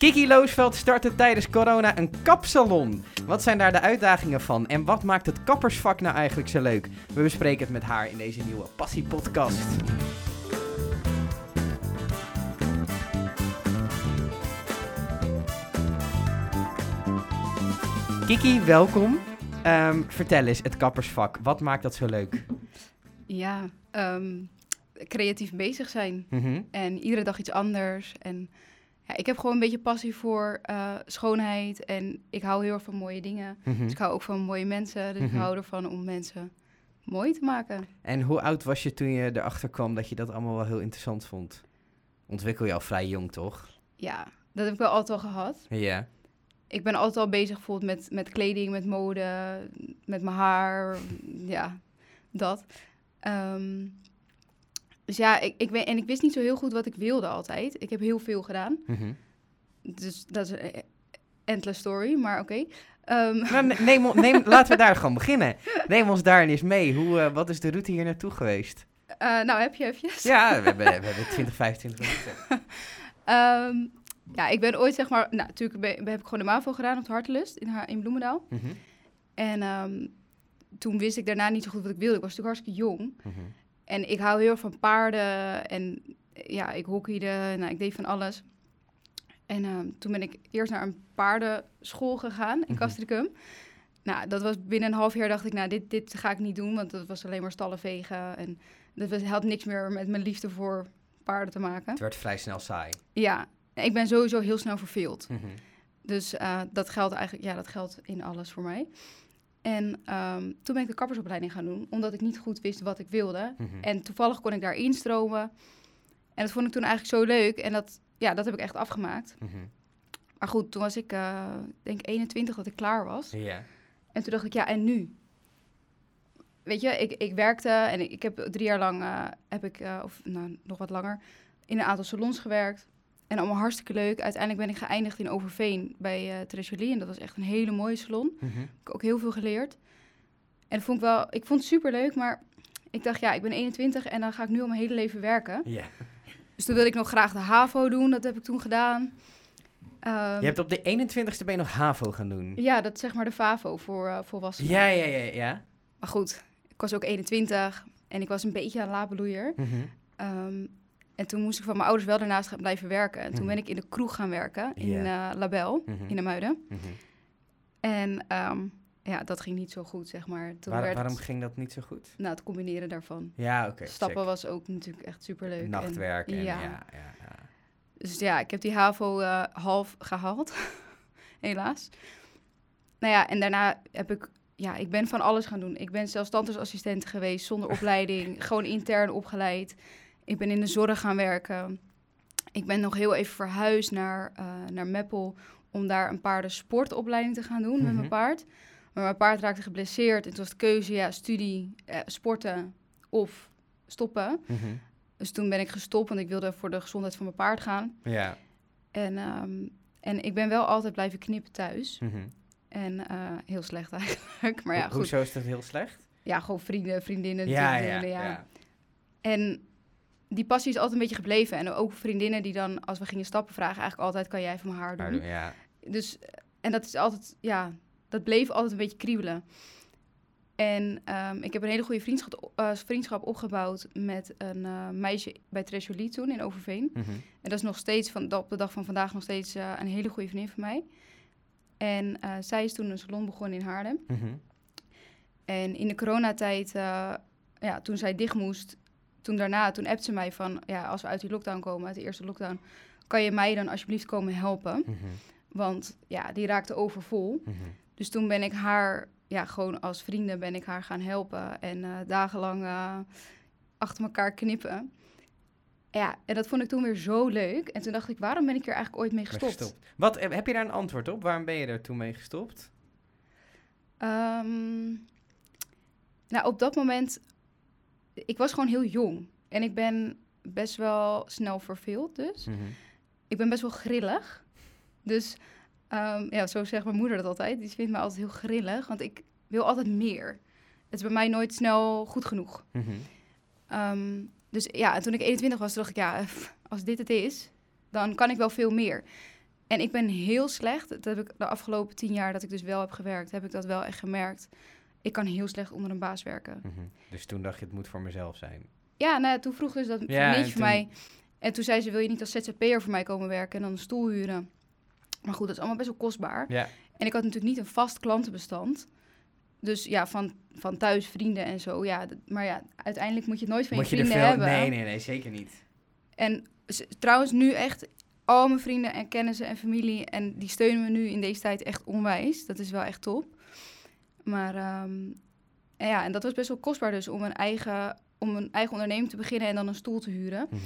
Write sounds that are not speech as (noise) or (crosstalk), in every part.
Kiki Loosveld startte tijdens corona een kapsalon. Wat zijn daar de uitdagingen van en wat maakt het kappersvak nou eigenlijk zo leuk? We bespreken het met haar in deze nieuwe Passie Podcast. Kiki, welkom. Ehm, vertel eens, het kappersvak, wat maakt dat zo leuk? Ja, ehm, creatief bezig zijn. Mhm. En iedere dag iets anders. En ja, ik heb gewoon een beetje passie voor eh, schoonheid. En ik hou heel erg van mooie dingen. Mhm. Dus ik hou ook van mooie mensen. Dus Mhm. ik hou ervan om mensen mooi te maken. En hoe oud was je toen je erachter kwam dat je dat allemaal wel heel interessant vond? Ontwikkel je al vrij jong, toch? Ja, dat heb ik wel altijd al gehad. Ja. Ik ben altijd al bezig bijvoorbeeld met, met kleding, met mode, met mijn haar. Ja, dat. Ehm, dus ja, ik, ik weet, en ik wist niet zo heel goed wat ik wilde altijd. Ik heb heel veel gedaan. Mhm. Dus dat is een endless story, maar oké. Ehm, (laughs) Nou, ne- neem, neem, laten we daar gewoon beginnen. Neem ons daar eens mee. Hoe, eh, wat is de route hier naartoe geweest? eh, nou, heb je even? Ja, we hebben, we hebben 20, 25 minuten. (laughs) Ehm, ja, ik ben ooit zeg maar... Nou, natuurlijk ben, heb ik gewoon de MAVO gedaan op de Hartelust in, in Bloemendaal. Mhm, En ehm, toen wist ik daarna niet zo goed wat ik wilde. Ik was natuurlijk hartstikke jong. mhm. En ik hou heel erg van paarden. En ja, ik hockeyde. Nou, ik deed van alles. En ehm, toen ben ik eerst naar een paardenschool gegaan in Mhm. Castricum. Nou, dat was binnen een half jaar dacht ik, nou, dit, dit ga ik niet doen. Want dat was alleen maar stallen vegen. En dat was, had niks meer met mijn liefde voor paarden te maken. Het werd vrij snel saai. Ja, ik ben sowieso heel snel verveeld. Mhm. Dus eh, dat geldt eigenlijk, ja, dat geldt in alles voor mij. En ehm, toen ben ik de kappersopleiding gaan doen, omdat ik niet goed wist wat ik wilde. Mhm. En toevallig kon ik daar instromen. En dat vond ik toen eigenlijk zo leuk. En dat, ja, dat heb ik echt afgemaakt. Mhm. Maar goed, toen was ik, eh, denk 21 dat ik klaar was. En toen dacht ik, ja, en nu? Weet je, ik, ik werkte en ik, ik heb drie jaar lang, eh, heb ik, eh, of nou, nog wat langer, in een aantal salons gewerkt. En allemaal hartstikke leuk. Uiteindelijk ben ik geëindigd in Overveen bij Treasury. En dat was echt een hele mooie salon. Mhm. heb ik ook heel veel geleerd. En dat vond ik wel, ik vond het super leuk, maar ik dacht, ja, ik ben 21 en dan ga ik nu al mijn hele leven werken. Ja. Dus toen wilde ik nog graag de HAVO doen, dat heb ik toen gedaan. Ehm, Je hebt op de 21ste ben je nog HAVO gaan doen. Ja, dat is zeg maar de FAVO voor eh, volwassenen. Ja, ja, ja, ja. Maar goed, ik was ook 21 en ik was een beetje een laadbloeier. Mhm. Ehm, en toen moest ik van mijn ouders wel daarnaast gaan blijven werken. En toen Mhm. ben ik in de kroeg gaan werken, in eh, Label, Mhm. in de Muiden. Mhm. En ehm, ja, dat ging niet zo goed, zeg maar. Toen Waar- werd waarom ging dat niet zo goed? nou, het combineren daarvan. Ja, oké. Stappen check. was ook natuurlijk echt superleuk. En- Nachtwerk en, ja. ja. Ja, ja, Dus ja, ik heb die HAVO eh, half gehaald, (laughs) helaas. Nou ja, en daarna heb ik, ja, ik ben van alles gaan doen. Ik ben zelfstandigheidsassistent geweest, zonder opleiding, (laughs) gewoon intern opgeleid. Ik ben in de zorg gaan werken. Ik ben nog heel even verhuisd naar, eh, naar Meppel om daar een paardensportopleiding te gaan doen met Mhm. mijn paard. Maar mijn paard raakte geblesseerd en toen was de keuze, ja, studie, eh, sporten of stoppen. Mhm. Dus toen ben ik gestopt, want ik wilde voor de gezondheid van mijn paard gaan. Ja. En, ehm, en ik ben wel altijd blijven knippen thuis. Mhm. En eh, heel slecht (laughs) eigenlijk. Maar ja, Ho- goed. Hoezo is dat heel slecht? Ja, gewoon vrienden, vriendinnen. Ja, dit ja, ja. En die passie is altijd een beetje gebleven. En ook vriendinnen die dan, als we gingen stappen, vragen eigenlijk altijd... kan jij van mijn haar doen? Ja. Dus, en dat is altijd, ja, dat bleef altijd een beetje kriebelen. En ehm, ik heb een hele goede vriendschap, eh, vriendschap opgebouwd met een eh, meisje bij Treasury toen in Overveen. Mhm. En dat is nog steeds, van, op de dag van vandaag, nog steeds eh, een hele goede vriendin van mij. En eh, zij is toen een salon begonnen in Haarlem. Mhm. En in de coronatijd, eh, ja, toen zij dicht moest, toen daarna, toen appte ze mij van, ja, als we uit die lockdown komen, uit de eerste lockdown, kan je mij dan alsjeblieft komen helpen? Mhm. Want ja, die raakte overvol. Mhm. Dus toen ben ik haar, ja, gewoon als vrienden ben ik haar gaan helpen. En eh, dagenlang eh, achter elkaar knippen. Ja, en dat vond ik toen weer zo leuk. En toen dacht ik, waarom ben ik hier eigenlijk ooit mee gestopt? gestopt. Wat, eh, heb je daar een antwoord op? Waarom ben je er toen mee gestopt? Ehm, nou, op dat moment, ik was gewoon heel jong. En ik ben best wel snel verveeld dus. Mhm. Ik ben best wel grillig. Dus ehm, ja, zo zegt mijn moeder dat altijd. Die vindt mij altijd heel grillig, want ik wil altijd meer. Het is bij mij nooit snel goed genoeg. Mhm. Ehm, dus ja, en toen ik 21 was, dacht ik, ja, als dit het is, dan kan ik wel veel meer. En ik ben heel slecht. Dat heb ik de afgelopen tien jaar dat ik dus wel heb gewerkt, heb ik dat wel echt gemerkt. Ik kan heel slecht onder een baas werken. Mhm. Dus toen dacht je, het moet voor mezelf zijn. Ja, nou, toen vroeg dus dat Ja, van toen- mij. En toen zei ze, wil je niet als ZZP'er voor mij komen werken en dan een stoel huren? Maar goed, dat is allemaal best wel kostbaar. Ja. En ik had natuurlijk niet een vast klantenbestand. Dus ja, van, van thuis, vrienden en zo. Ja, maar ja, uiteindelijk moet je het nooit van Moet je je vrienden veel... hebben. Nee, nee, nee, zeker niet. En trouwens, nu echt al mijn vrienden en kennissen en familie. En die steunen me nu in deze tijd echt onwijs. Dat is wel echt top. Maar ehm, en ja, en dat was best wel kostbaar dus om een eigen, om een eigen onderneming te beginnen en dan een stoel te huren. Mhm.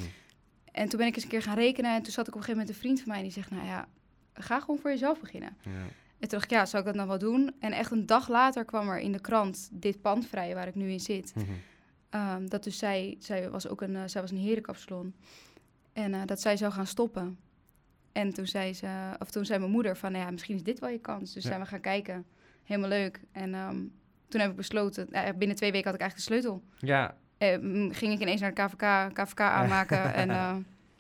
En toen ben ik eens een keer gaan rekenen. En toen zat ik op een gegeven moment een vriend van mij die zegt, nou ja, ga gewoon voor jezelf beginnen. Ja. En toen dacht ik, ja, zou ik dat nou wel doen? En echt een dag later kwam er in de krant dit pand vrij waar ik nu in zit. Mhm. Ehm, dat dus zij, zij was ook een, eh, zij was een herenkapsalon. En eh, dat zij zou gaan stoppen. En toen zei ze, of toen zei mijn moeder van, nou ja, misschien is dit wel je kans. Dus Ja. zijn we gaan kijken. Helemaal leuk. En ehm, toen heb ik besloten, binnen twee weken had ik eigenlijk de sleutel. ja, m, ging ik ineens naar de KVK, KVK (laughs) aanmaken. en eh,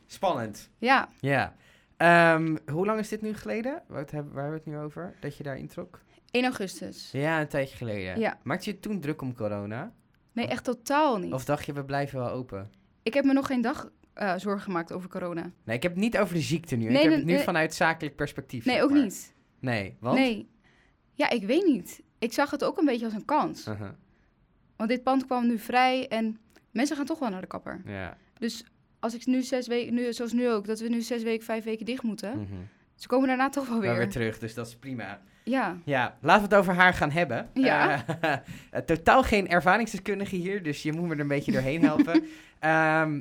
spannend. ja, Ja. Ehm, hoe lang is dit nu geleden? Wat hebben, waar hebben we het nu over? Dat je daar introk? 1 augustus. Ja, een tijdje geleden. Ja. Maakte je toen druk om corona? Nee, echt totaal niet. Of dacht je, we blijven wel open? Ik heb me nog geen dag eh, zorgen gemaakt over corona. Nee, ik heb het niet over de ziekte nu. Nee, ik heb nee, het nu nee. vanuit zakelijk perspectief. Nee, ook maar. niet. Nee, want? Nee. Ja, ik weet niet. Ik zag het ook een beetje als een kans. Uh-huh. Want dit pand kwam nu vrij en mensen gaan toch wel naar de kapper. Ja. Dus als ik nu zes weken, nu, zoals nu ook, dat we nu zes weken, vijf weken dicht moeten. Mhm. Ze komen daarna toch wel Maar weer. weer terug, dus dat is prima. Ja. Ja, laten we het over haar gaan hebben. Ja. Eh, (laughs) eh, totaal geen ervaringsdeskundige hier, dus je moet me er een beetje doorheen (laughs) helpen. Ehm,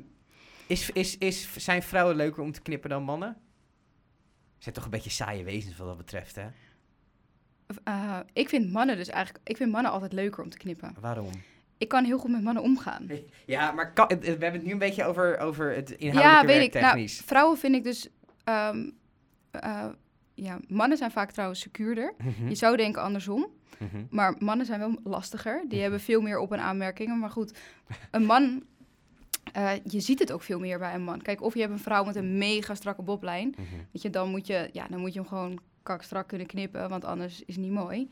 is, is, is, zijn vrouwen leuker om te knippen dan mannen? Zijn toch een beetje saaie wezens wat dat betreft, hè? Eh, ik vind mannen dus eigenlijk, ik vind mannen altijd leuker om te knippen. Waarom? Ik kan heel goed met mannen omgaan. (laughs) Ja, maar kan- we hebben het nu een beetje over, over het Ja, inhoudelijke weet werk ik. Nou, technisch. vrouwen vind ik dus, ehm, eh, ja, mannen zijn vaak trouwens secuurder. Mhm, Je zou denken andersom. mhm. Maar mannen zijn wel lastiger. Die Mhm. hebben veel meer op- en aanmerkingen. Maar goed, een man... eh, je ziet het ook veel meer bij een man. Kijk, of je hebt een vrouw met een mega strakke boblijn. Mhm. Weet je, dan moet je, ja, dan moet je hem gewoon kakstrak kunnen knippen. Want anders is het niet mooi.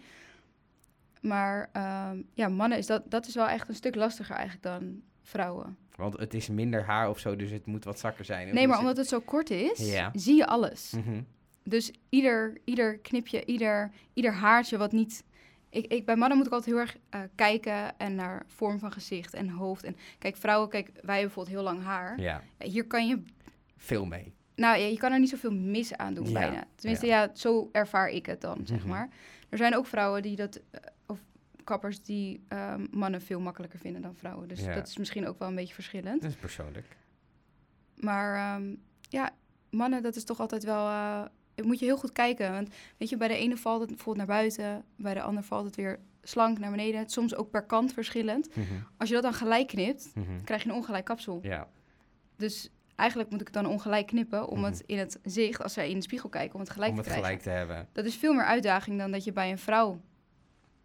Maar ehm, ja, mannen, is dat, dat is wel echt een stuk lastiger eigenlijk dan vrouwen. Want het is minder haar of zo, dus het moet wat zakker zijn. Nee, maar is omdat het zo kort is, Ja. zie je alles. Mhm. Dus ieder, ieder knipje, ieder, ieder haartje wat niet... Ik, ik, bij mannen moet ik altijd heel erg eh, kijken en naar vorm van gezicht en hoofd. En kijk, vrouwen, kijk, wij hebben bijvoorbeeld heel lang haar. Ja, Hier kan je... veel mee. Nou je kan er niet zoveel mis aan doen Ja, bijna. Tenminste, ja. zo ervaar ik het dan, zeg Mhm. maar. Er zijn ook vrouwen die dat... eh, of kappers die ehm, mannen veel makkelijker vinden dan vrouwen. Dus Ja. dat is misschien ook wel een beetje verschillend. Dat is persoonlijk. Maar ehm, ja, mannen, dat is toch altijd wel... eh, moet je heel goed kijken. Want weet je, bij de ene valt het bijvoorbeeld naar buiten. Bij de ander valt het weer slank naar beneden. Soms ook per kant verschillend. Mhm, Als je dat dan gelijk knipt, mhm. krijg je een ongelijk kapsel. Ja, Dus eigenlijk moet ik het dan ongelijk knippen... om Mhm. het in het zicht, als zij in de spiegel kijken... om het gelijk om te het krijgen. gelijk te hebben. Dat is veel meer uitdaging dan dat je bij een vrouw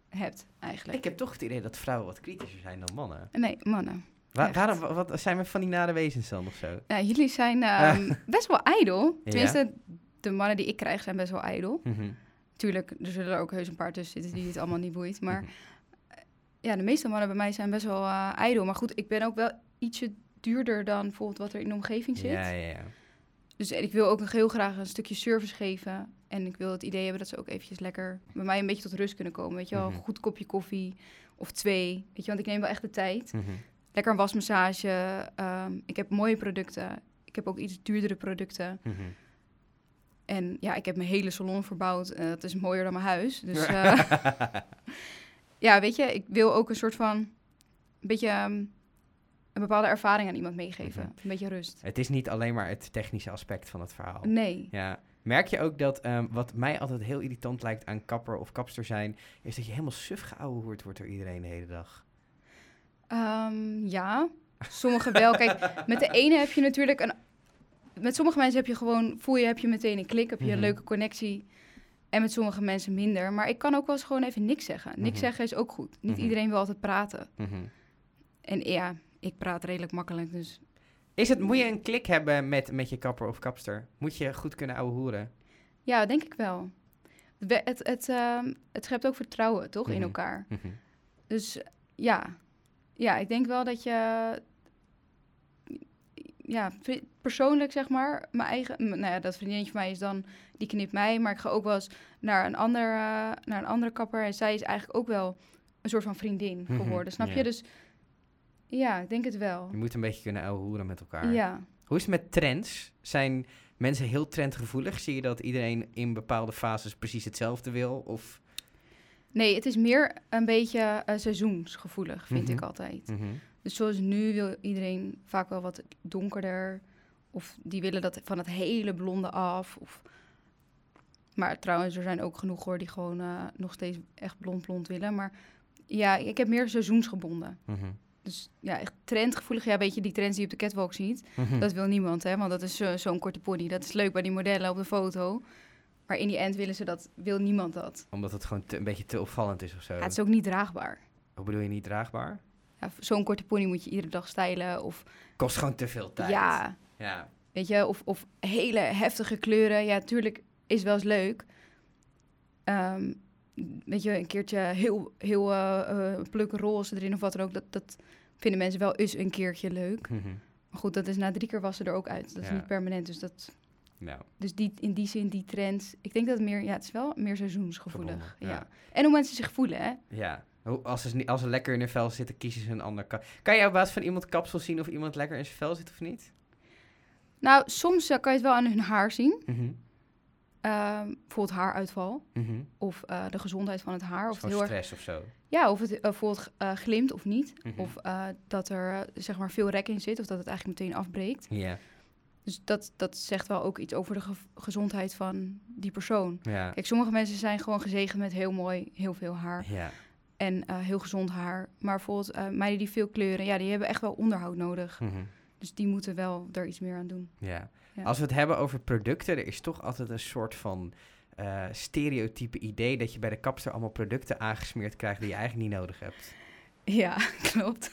hebt, eigenlijk. Ik heb toch het idee dat vrouwen wat kritischer zijn dan mannen. Nee, mannen. Wa- Echt. waarom, wa- wat, zijn we van die nare wezens dan of zo? Nou, jullie zijn ehm, (laughs) best wel ijdel. Ja. Tenminste, de mannen die ik krijg zijn best wel ijdel. Mhm. Tuurlijk, er zullen er ook heus een paar tussen zitten die het allemaal niet boeit. Maar Mhm. ja, de meeste mannen bij mij zijn best wel eh ijdel. Maar goed, ik ben ook wel ietsje duurder dan bijvoorbeeld wat er in de omgeving zit. Ja, ja, ja. Dus ik wil ook nog heel graag een stukje service geven. En ik wil het idee hebben dat ze ook eventjes lekker bij mij een beetje tot rust kunnen komen. Weet je wel, Mhm. een goed kopje koffie of twee. Weet je, want ik neem wel echt de tijd. Mhm. Lekker een wasmassage. ehm, ik heb mooie producten. Ik heb ook iets duurdere producten. Mhm. En ja, ik heb mijn hele salon verbouwd. Eh dat is mooier dan mijn huis. Dus (laughs) eh, ja, weet je, ik wil ook een soort van... een beetje ehm, een bepaalde ervaring aan iemand meegeven. Mhm. Een beetje rust. het is niet alleen maar het technische aspect van het verhaal. Nee. Ja. Merk je ook dat, ehm, wat mij altijd heel irritant lijkt aan kapper of kapster zijn, is dat je helemaal suf geouwehoerd wordt door iedereen de hele dag. Ehm, ja, sommige wel. Kijk, met de ene heb je natuurlijk een... Met sommige mensen heb je gewoon... Voel je, heb je meteen een klik, heb je Mhm. een leuke connectie. En met sommige mensen minder. Maar ik kan ook wel eens gewoon even niks zeggen. Niks Mhm. zeggen is ook goed. Niet Mhm. iedereen wil altijd praten. Mhm. En ja, ik praat redelijk makkelijk, dus... Is het, moet je een klik hebben met, met je kapper of kapster? Moet je goed kunnen ouwehoeren? Ja, denk ik wel. Het, het, het, ehm, het schept ook vertrouwen, toch, in Mhm. elkaar. Mhm. Dus ja. ja, ik denk wel dat je... Ja, persoonlijk zeg maar, mijn eigen... Nou ja, dat vriendinnetje van mij is dan... Die knipt mij, maar ik ga ook wel eens naar een, ander, eh, naar een andere kapper. En zij is eigenlijk ook wel een soort van vriendin Mhm, geworden, snap ja. je? Dus ja, ik denk het wel. Je moet een beetje kunnen ouwehoeren met elkaar. Ja. Hoe is het met trends? Zijn mensen heel trendgevoelig? Zie je dat iedereen in bepaalde fases precies hetzelfde wil? Of... Nee, het is meer een beetje eh, seizoensgevoelig, vind Mhm. ik altijd. Mhm. Dus zoals nu wil iedereen vaak wel wat donkerder. Of die willen dat van het hele blonde af. Of... Maar trouwens, er zijn ook genoeg hoor die gewoon eh, nog steeds echt blond-blond willen. Maar ja, ik heb meer seizoensgebonden. Mhm. Dus ja, echt trendgevoelig. Ja, weet je, die trends die je op de catwalk ziet. Mhm. Dat wil niemand, hè. Want dat is zo- zo'n korte pony. Dat is leuk bij die modellen op de foto. Maar in die end willen ze dat, wil niemand dat. Omdat het gewoon te- een beetje te opvallend is of zo. Ja, het is ook niet draagbaar. Hoe bedoel je niet draagbaar? Ja, zo'n korte pony moet je iedere dag stylen. Of Kost gewoon te veel tijd. ja, Ja. weet je, of, of hele heftige kleuren. Ja, tuurlijk is wel eens leuk. Ehm, weet je, een keertje heel, heel eh eh, plukken roze erin of wat dan ook. Dat, dat vinden mensen wel eens een keertje leuk. Mhm. Maar goed, dat is na drie keer wassen er ook uit. Dat is niet permanent. Dus, dat, Nou, dus die, in die zin, die trends. Ik denk dat het meer, ja, het is wel meer seizoensgevoelig. Ja. ja. En hoe mensen zich voelen, hè? ja. Als ze, als ze lekker in hun vel zitten, kiezen ze een ander ka- Kan je op basis van iemand kapsel zien of iemand lekker in zijn vel zit of niet? Nou, soms eh, kan je het wel aan hun haar zien. Mhm. Ehm, bijvoorbeeld haaruitval. Mhm. Of eh, de gezondheid van het haar. Of het heel erg stress of zo. Ja, of het eh, bijvoorbeeld eh, glimt of niet. Mhm. Of eh, dat er zeg maar veel rek in zit. Of dat het eigenlijk meteen afbreekt. Ja. Dus dat, dat zegt wel ook iets over de ge- gezondheid van die persoon. Ja. Kijk, sommige mensen zijn gewoon gezegend met heel mooi, heel veel haar. Ja. En heel gezond haar. Maar bijvoorbeeld meiden die veel kleuren, ja, die hebben echt wel onderhoud nodig. Mhm. Dus die moeten wel er iets meer aan doen. Ja. Ja. Als we het hebben over producten, er is toch altijd een soort van eh, stereotype idee dat je bij de kapster allemaal producten aangesmeerd krijgt die je eigenlijk niet nodig hebt. Ja, (laughs) klopt.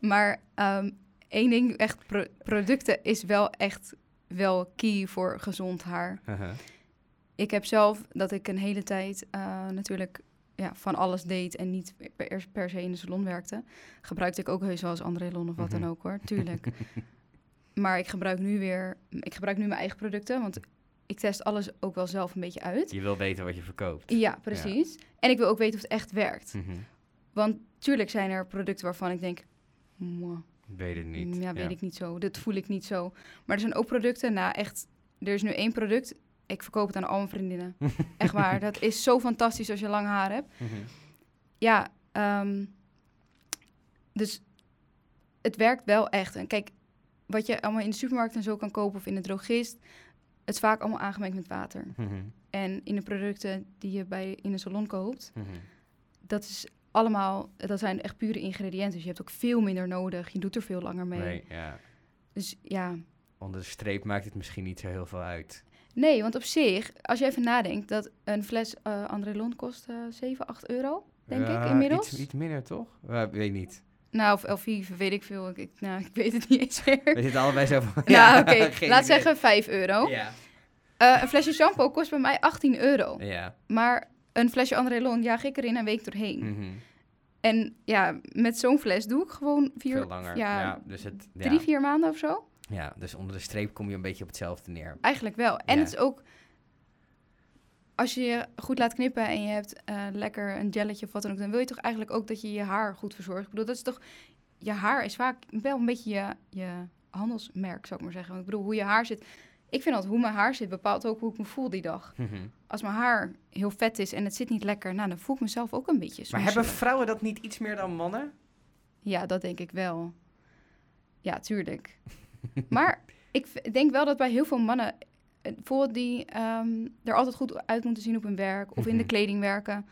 Maar ehm, één ding, echt pro- producten is wel echt wel key voor gezond haar. Haha. Ik heb zelf dat ik een hele tijd eh, natuurlijk ja, van alles deed en niet per, per se in de salon werkte. Gebruikte ik ook heus wel eens Andrelon of wat Mhm. dan ook hoor, (laughs) tuurlijk. maar ik gebruik nu weer, ik gebruik nu mijn eigen producten, want ik test alles ook wel zelf een beetje uit. Je wil weten wat je verkoopt. Ja, precies. En ik wil ook weten of het echt werkt. Mhm. Want tuurlijk zijn er producten waarvan ik denk, "Mwah, Weet het niet. Ja, weet ik niet zo. Dit voel ik niet zo. Maar er zijn ook producten, nou echt, er is nu één product. Ik verkoop het aan al mijn vriendinnen. (laughs) echt waar. Dat is zo fantastisch als je lang haar hebt. Mhm. Ja, ehm, dus het werkt wel echt. En kijk, wat je allemaal in de supermarkt en zo kan kopen of in de drogist, het is vaak allemaal aangemengd met water. Mhm. En in de producten die je bij in een salon koopt, Mhm. dat is allemaal, dat zijn echt pure ingrediënten. Dus je hebt ook veel minder nodig. Je doet er veel langer mee. Nee, ja. Dus ja, Onder de streep maakt het misschien niet zo heel veel uit. Nee, want op zich, als je even nadenkt, dat een fles eh Andrelon kost eh 7, 8 euro, denk Ja, ik, inmiddels. Iets, iets minder, toch? Uh, weet niet. Nou, of Elfive, weet ik veel. Ik, nou, ik weet het niet eens meer. We zitten allebei zo van... nou, oké, geen laat idee. zeggen 5 euro. Ja. Eh, een flesje shampoo kost bij mij 18 euro. Ja. Maar een flesje Andrelon jaag ik er in een week doorheen. Mhm. En ja, met zo'n fles doe ik gewoon vier, Veel langer. ja, Ja, dus het, ja. drie, vier maanden of zo. ja, dus onder de streep kom je een beetje op hetzelfde neer. Eigenlijk wel. En Ja. het is ook... Als je je goed laat knippen en je hebt eh, lekker een gelletje of wat dan ook... dan wil je toch eigenlijk ook dat je je haar goed verzorgt. Ik bedoel, dat is toch... Je haar is vaak wel een beetje je, je handelsmerk, zou ik maar zeggen. Want ik bedoel, hoe je haar zit... Ik vind altijd hoe mijn haar zit bepaalt ook hoe ik me voel die dag. Mhm. Als mijn haar heel vet is en het zit niet lekker... Nou, dan voel ik mezelf ook een beetje Maar hebben vrouwen dat niet iets meer dan mannen? Ja, dat denk ik wel. Ja, tuurlijk. (laughs) maar ik v- denk wel dat bij heel veel mannen, bijvoorbeeld die ehm, er altijd goed uit moeten zien op hun werk of in de Mhm. kleding werken,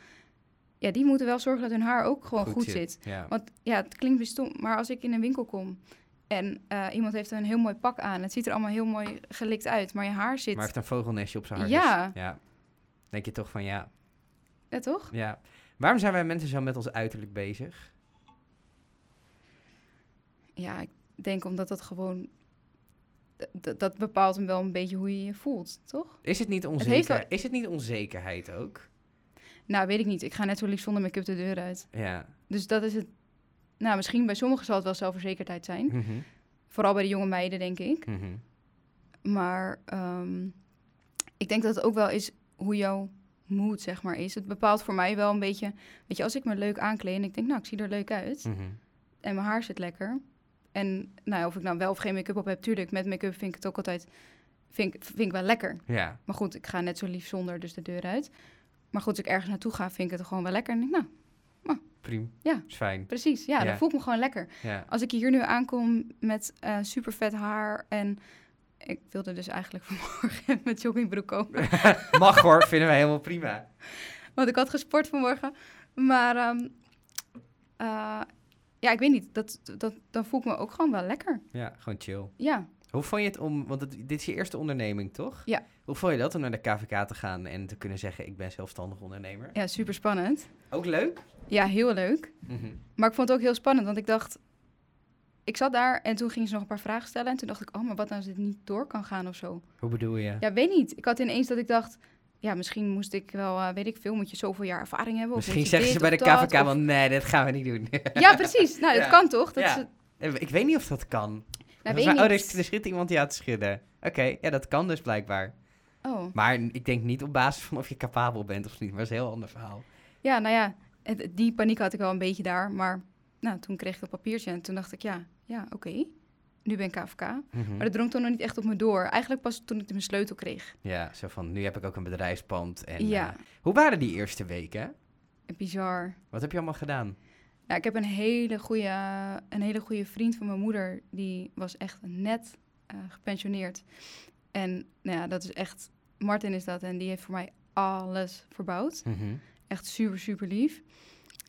ja, die moeten wel zorgen dat hun haar ook gewoon goed, zit. Ja. Want ja, het klinkt weer stom, maar als ik in een winkel kom en eh, iemand heeft een heel mooi pak aan, het ziet er allemaal heel mooi gelikt uit, maar je haar zit, Maar heeft een vogelnestje op zijn haar. Ja. dus ja. Denk je toch van ja. ja toch? ja. Waarom zijn wij mensen zo met ons uiterlijk bezig? Ja, ik denk omdat dat gewoon dat bepaalt hem wel een beetje hoe je je voelt, toch? Is het niet onzeker? wel- Is het niet onzekerheid ook? Nou, weet ik niet. Ik ga net zo lief zonder make-up de deur uit. Ja. Dus dat is het. Nou, misschien bij sommigen zal het wel zelfverzekerdheid zijn. Mhm. Vooral bij de jonge meiden, denk ik. Mhm. Maar ehm, ik denk dat het ook wel is hoe jouw mood, zeg maar, is. Het bepaalt voor mij wel een beetje... Weet je, als ik me leuk aankleed en ik denk, nou, ik zie er leuk uit... Mhm. en mijn haar zit lekker... en nou, of ik nou wel of geen make-up op heb... tuurlijk, met make-up vind ik het ook altijd... vind, ik- vind ik wel lekker. Ja. Maar goed, ik ga net zo lief zonder dus de deur uit. Maar goed, als ik ergens naartoe ga, vind ik het gewoon wel lekker. En denk ik, nou, Prima. Ja. Is fijn. precies. Ja, Ja. dan voel ik me gewoon lekker. Ja. Als ik hier nu aankom met eh super vet haar en... Ik wilde dus eigenlijk (laughs) vanmorgen met joggingbroek komen. (laughs) Mag hoor, vinden wij helemaal prima. (laughs) Want ik had gesport vanmorgen. Maar ehm, eh, ja, ik weet niet. Dat, dat, dan voel ik me ook gewoon wel lekker. Ja, gewoon chill. Ja. Hoe vond je het om, want het- dit is je eerste onderneming, toch? Ja. Hoe vond je dat om naar de KVK te gaan en te kunnen zeggen, ik ben zelfstandig ondernemer? ja, super spannend. Ook leuk? Ja, heel leuk. Mhm. Maar ik vond het ook heel spannend, want ik dacht... Ik zat daar en toen gingen ze nog een paar vragen stellen. En toen dacht ik, oh, maar wat nou als dit niet door kan gaan of zo? Hoe bedoel je? Ja, weet niet. Ik had ineens dat ik dacht... Ja, misschien moest ik wel, eh, weet ik veel, moet je zoveel jaar ervaring hebben. Of Misschien zeggen ze bij de KVK of- wel, nee, dat gaan we niet doen. (laughs) Ja, precies. Nou, dat Ja. kan toch? Dat Ja. is het- ik weet niet of dat kan. nou, weet oh, er, is, er schiet iemand die aan het schudden. Oké, ja, dat kan dus blijkbaar. Oh. Maar ik denk niet op basis van of je capabel bent of niet. Maar dat is een heel ander verhaal. Ja, nou ja, het- die paniek had ik wel een beetje daar. Maar nou, toen kreeg ik dat papiertje en toen dacht ik, ja, ja oké. Nu ben ik KVK. Mhm. Maar dat drong toen nog niet echt op me door. Eigenlijk pas toen ik mijn sleutel kreeg. Ja, zo van, nu heb ik ook een bedrijfspand. En, ja, eh, hoe waren die eerste weken? bizar. Wat heb je allemaal gedaan? Nou, ik heb een hele goede, een hele goede vriend van mijn moeder. Die was echt net eh, gepensioneerd. En nou ja, dat is echt... Martin is dat en die heeft voor mij alles verbouwd. Mhm. Echt super, super lief.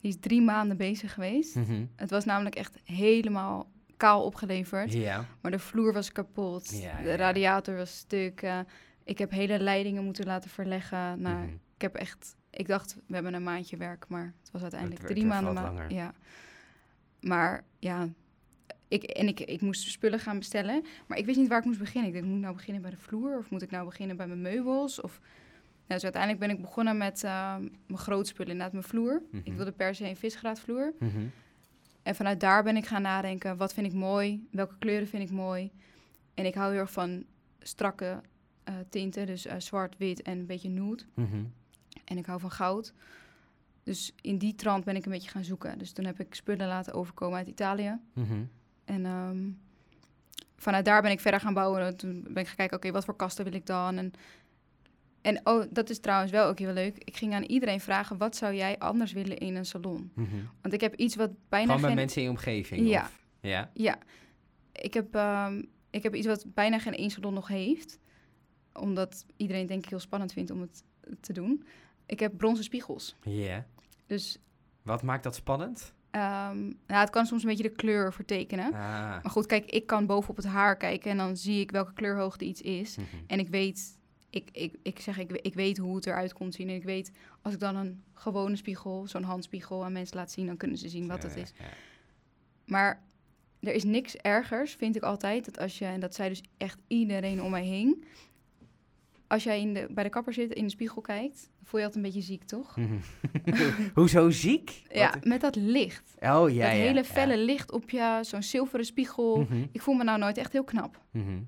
Die is drie maanden bezig geweest. Mhm. Het was namelijk echt helemaal kaal opgeleverd. Ja. Maar de vloer was kapot. Ja, de radiator was stuk. eh, ik heb hele leidingen moeten laten verleggen. Nou, Mhm. ik heb echt... Ik dacht, we hebben een maandje werk, maar het was uiteindelijk drie maanden. ma- langer. Ja. Maar ja, ik, en ik, ik moest spullen gaan bestellen. Maar ik wist niet waar ik moest beginnen. Ik dacht, moet ik nou beginnen bij de vloer? Of moet ik nou beginnen bij mijn meubels? Of... Nou, dus uiteindelijk ben ik begonnen met eh, mijn grootspullen, inderdaad mijn vloer. Mhm. Ik wilde per se een visgraatvloer. Mhm. En vanuit daar ben ik gaan nadenken, wat vind ik mooi? Welke kleuren vind ik mooi? En ik hou heel erg van strakke eh, tinten, dus eh, zwart, wit en een beetje nude. Mhm. En ik hou van goud. Dus in die trant ben ik een beetje gaan zoeken. Dus toen heb ik spullen laten overkomen uit Italië. Mhm. En ehm, vanuit daar ben ik verder gaan bouwen. Toen ben ik gaan kijken, oké, wat voor kasten wil ik dan? En, en oh, dat is trouwens wel ook heel leuk. Ik ging aan iedereen vragen, wat zou jij anders willen in een salon? Mhm. Want ik heb iets wat bijna Gewoon bij geen... mensen in je omgeving? Ja. Of? Ja. Ja, ik heb, ehm, ik heb iets wat bijna geen één salon nog heeft. Omdat iedereen denk ik heel spannend vindt om het te doen. Ik heb bronzen spiegels. Ja. Dus Wat maakt dat spannend? ehm, nou, het kan soms een beetje de kleur vertekenen. Ah. Maar goed, kijk, ik kan boven op het haar kijken en dan zie ik welke kleurhoogte iets is. Mhm. En ik weet, ik, ik, ik zeg, ik, ik weet hoe het eruit komt zien. En ik weet, als ik dan een gewone spiegel, zo'n handspiegel aan mensen laat zien, dan kunnen ze zien wat het Ja, is. Maar er is niks ergers, vind ik altijd, dat als je, en dat zei dus echt iedereen om mij heen, als jij in de, bij de kapper zit, in de spiegel kijkt, voel je altijd een beetje ziek, toch? Mhm. (laughs) Hoezo ziek? Ja, Wat- met dat licht. Oh, ja, dat ja. hele ja. felle licht op je, zo'n zilveren spiegel. Mhm. Ik voel me nou nooit echt heel knap. Mhm.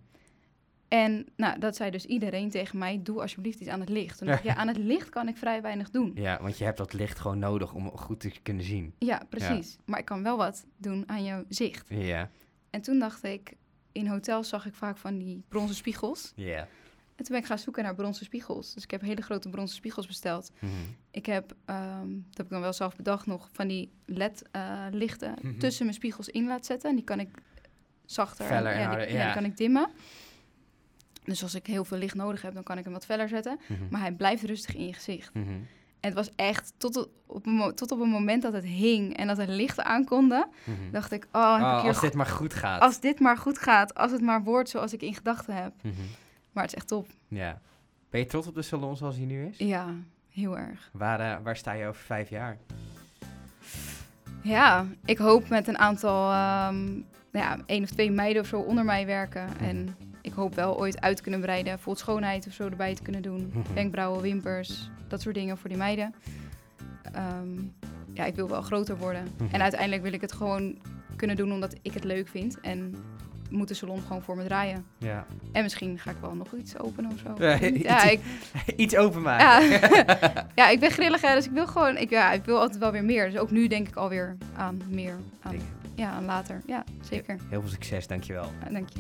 En nou, dat zei dus iedereen tegen mij, doe alsjeblieft iets aan het licht. Toen dacht ik, ja, aan het licht kan ik vrij weinig doen. Ja, want je hebt dat licht gewoon nodig om goed te kunnen zien. Ja, precies. Maar ik kan wel wat doen aan jouw zicht. Ja, En toen dacht ik, in hotels zag ik vaak van die bronzen spiegels. ja. En toen ben ik gaan zoeken naar bronzen spiegels. Dus ik heb hele grote bronzen spiegels besteld. Mhm. Ik heb, ehm, dat heb ik dan wel zelf bedacht nog, van die LED-lichten Mhm. tussen mijn spiegels in laten zetten. En die kan ik zachter Feller en ja, die, harder, ja, ja. die kan ik dimmen. Dus als ik heel veel licht nodig heb, dan kan ik hem wat feller zetten. Mhm. Maar hij blijft rustig in je gezicht. Mhm. En het was echt tot, op- een, tot op een moment dat het hing en dat er lichten aankonden, Mhm. dacht ik, oh, Oh, ik hier als dit maar goed gaat. als dit maar goed gaat, als het maar wordt zoals ik in gedachten heb. Maar het is echt top. Ja. Ben je trots op de salon zoals hij nu is? Ja, heel erg. Waar, eh, waar sta je over vijf jaar? Ja, ik hoop met een aantal, ehm, nou ja, één of twee meiden of zo onder mij werken. En ik hoop wel ooit uit te kunnen breiden. Bijvoorbeeld schoonheid of zo erbij te kunnen doen. (laughs) Wenkbrauwen, wimpers, dat soort dingen voor die meiden. Ehm, ja, ik wil wel groter worden. (laughs) En uiteindelijk wil ik het gewoon kunnen doen omdat ik het leuk vind. En moet de salon gewoon voor me draaien. Ja. En misschien ga ik wel nog iets openen of zo. Ja, Ja, iets- ik, (laughs) Iets openmaken. ja. (laughs) ja, ik ben grillig, hè, dus ik wil gewoon, ik, ja, ik wil altijd wel weer meer. Dus ook nu denk ik alweer aan meer, aan, ja, aan later. Ja, zeker. Heel veel succes, dankjewel. Ja, dank je.